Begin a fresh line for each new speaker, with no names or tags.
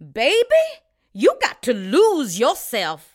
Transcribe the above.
Baby, you got to lose yourself.